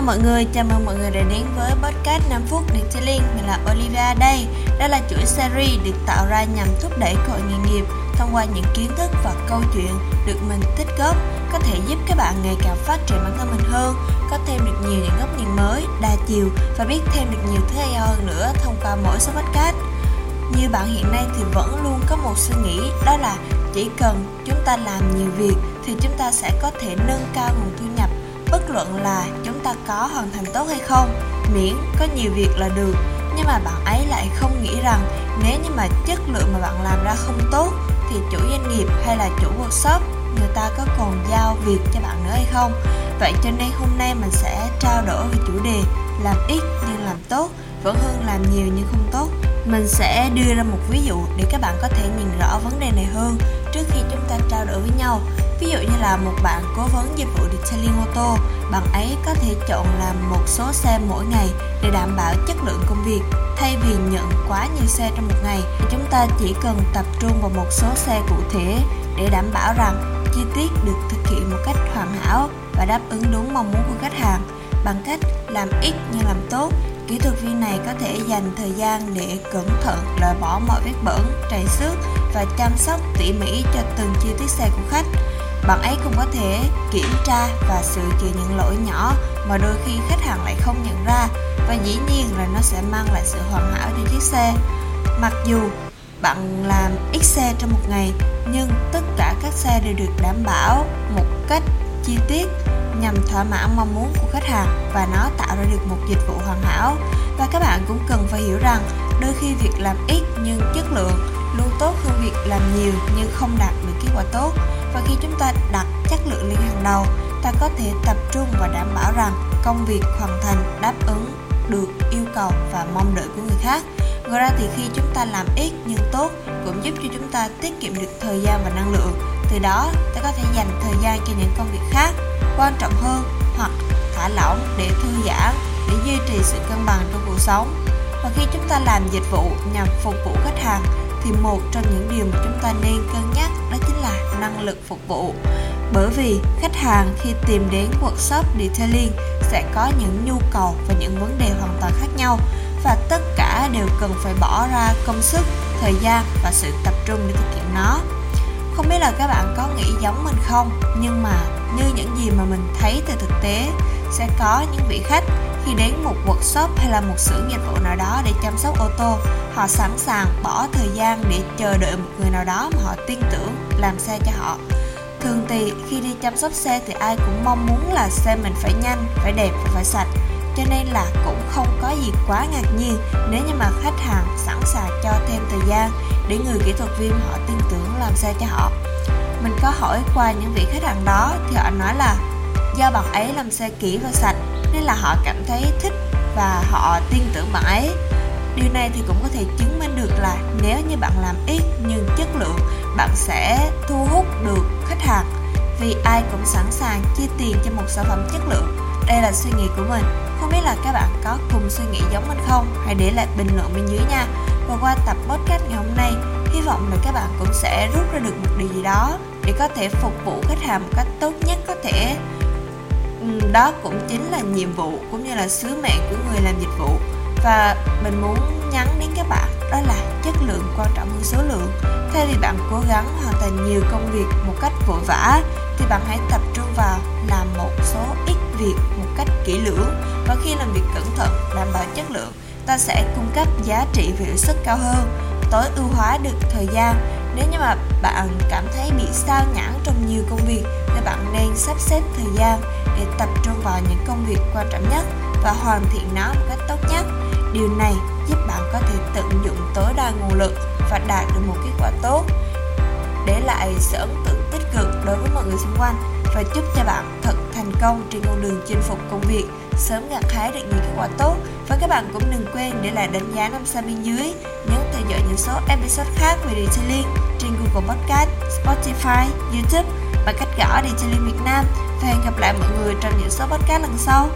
mọi người, chào mừng mọi người đã đến với podcast 5 phút Detailing Mình là Olivia đây. Đây là chuỗi series được tạo ra nhằm thúc đẩy cơ hội nghề nghiệp thông qua những kiến thức và câu chuyện được mình tích góp có thể giúp các bạn ngày càng phát triển bản thân mình hơn có thêm được nhiều những góc nhìn mới, đa chiều và biết thêm được nhiều thứ hay hơn nữa thông qua mỗi số podcast. Như bạn hiện nay thì vẫn luôn có một suy nghĩ đó là chỉ cần chúng ta làm nhiều việc thì chúng ta sẽ có thể nâng cao nguồn thu nhập bất luận là chúng ta có hoàn thành tốt hay không, miễn có nhiều việc là được. Nhưng mà bạn ấy lại không nghĩ rằng nếu như mà chất lượng mà bạn làm ra không tốt, thì chủ doanh nghiệp hay là chủ workshop, người ta có còn giao việc cho bạn nữa hay không? Vậy cho nên hôm nay mình sẽ trao đổi về chủ đề làm ít nhưng làm tốt, vẫn hơn làm nhiều nhưng không tốt. Mình sẽ đưa ra một ví dụ để các bạn có thể nhìn rõ vấn đề này hơn trước khi chúng ta trao đổi với nhau ví dụ như là một bạn cố vấn dịch vụ detailing ô tô bạn ấy có thể chọn làm một số xe mỗi ngày để đảm bảo chất lượng công việc thay vì nhận quá nhiều xe trong một ngày. Chúng ta chỉ cần tập trung vào một số xe cụ thể để đảm bảo rằng chi tiết được thực hiện một cách hoàn hảo và đáp ứng đúng mong muốn của khách hàng. Bằng cách làm ít nhưng làm tốt Kỹ thuật viên này có thể dành thời gian để cẩn thận loại bỏ mọi vết bẩn, trầy xước và chăm sóc tỉ mỉ cho từng chi tiết xe của khách. Bạn ấy cũng có thể kiểm tra và sửa chữa những lỗi nhỏ mà đôi khi khách hàng lại không nhận ra và dĩ nhiên là nó sẽ mang lại sự hoàn hảo cho chiếc xe. Mặc dù bạn làm ít xe trong một ngày, nhưng tất cả các xe đều được đảm bảo một cách chi tiết, nhằm thỏa mãn mong muốn của khách hàng và nó tạo ra được một dịch vụ hoàn hảo và các bạn cũng cần phải hiểu rằng, đôi khi việc làm ít nhưng chất lượng luôn tốt hơn việc làm nhiều nhưng không đạt được kết quả tốt. Và khi chúng ta đặt chất lượng lên hàng đầu, ta có thể tập trung và đảm bảo rằng công việc hoàn thành đáp ứng được yêu cầu và mong đợi của người khác. Ngoài ra thì khi chúng ta làm ít nhưng tốt cũng giúp cho chúng ta tiết kiệm được thời gian và năng lượng. Từ đó, ta có thể dành thời gian cho những công việc khác, quan trọng hơn, hoặc thả lỏng để thư giãn, để duy trì sự cân bằng trong cuộc sống. Và khi chúng ta làm dịch vụ nhằm phục vụ khách hàng thì một trong những điều mà chúng ta nên cân nhắc đó chính là năng lực phục vụ. Bởi vì khách hàng khi tìm đến workshop detailing sẽ có những nhu cầu và những vấn đề hoàn toàn khác nhau và tất cả đều cần phải bỏ ra công sức, thời gian và sự tập trung để thực hiện nó. Không biết là các bạn có nghĩ giống mình không? Nhưng mà như những gì mà mình thấy từ thực tế, sẽ có những vị khách khi đến một workshop hay là một xưởng dịch vụ nào đó để chăm sóc ô tô, họ sẵn sàng bỏ thời gian để chờ đợi một người nào đó mà họ tin tưởng làm xe cho họ. Thường thì khi đi chăm sóc xe thì ai cũng mong muốn là xe mình phải nhanh, phải đẹp và phải sạch. Cho nên là cũng không có gì quá ngạc nhiên nếu như mà khách hàng sẵn sàng cho thêm thời gian để người kỹ thuật viên họ tin tưởng làm xe cho họ. Mình có hỏi qua những vị khách hàng đó thì họ nói là do bạn ấy làm xe kỹ và sạch nên là họ cảm thấy thích và họ tin tưởng bạn ấy. Điều này thì cũng có thể chứng minh được là nếu như bạn làm ít nhưng chất lượng, bạn sẽ thu hút được khách hàng. Vì ai cũng sẵn sàng chi tiền cho một sản phẩm chất lượng. Đây là suy nghĩ của mình. Không biết là các bạn có cùng suy nghĩ giống mình không? Hãy để lại bình luận bên dưới nha. Và qua tập podcast ngày hôm nay, hy vọng là các bạn cũng sẽ rút ra được một điều gì đó để có thể phục vụ khách hàng một cách tốt nhất có thể. Ừ, đó cũng chính là nhiệm vụ cũng như là sứ mệnh của người làm dịch vụ. Và mình muốn nhắn đến các bạn, đó là chất lượng quan trọng hơn số lượng. Thay vì bạn cố gắng hoàn thành nhiều công việc một cách vội vã, thì bạn hãy tập trung vào làm một số ít việc một cách kỹ lưỡng. Và khi làm việc cẩn thận, đảm bảo chất lượng, ta sẽ cung cấp giá trị và hiệu suất cao hơn, tối ưu hóa được thời gian. Nếu như mà bạn cảm thấy bị sao nhãn trong nhiều công việc, thì bạn nên sắp xếp thời gian để tập trung vào những công việc quan trọng nhất và hoàn thiện nó một cách tốt nhất. Điều này giúp bạn có thể tận dụng tối đa nguồn lực và đạt được một kết quả tốt để lại sự ấn tượng tích cực đối với mọi người xung quanh và chúc cho bạn thật thành công trên con đường chinh phục công việc. Sớm gặt hái được những kết quả tốt và các bạn cũng đừng quên để lại đánh giá năm sao bên dưới. Nhấn theo dõi những số episode khác về Detailing trên Google Podcast, Spotify, YouTube bằng cách gõ Detailing Việt Nam và hẹn gặp lại mọi người trong những số podcast lần sau.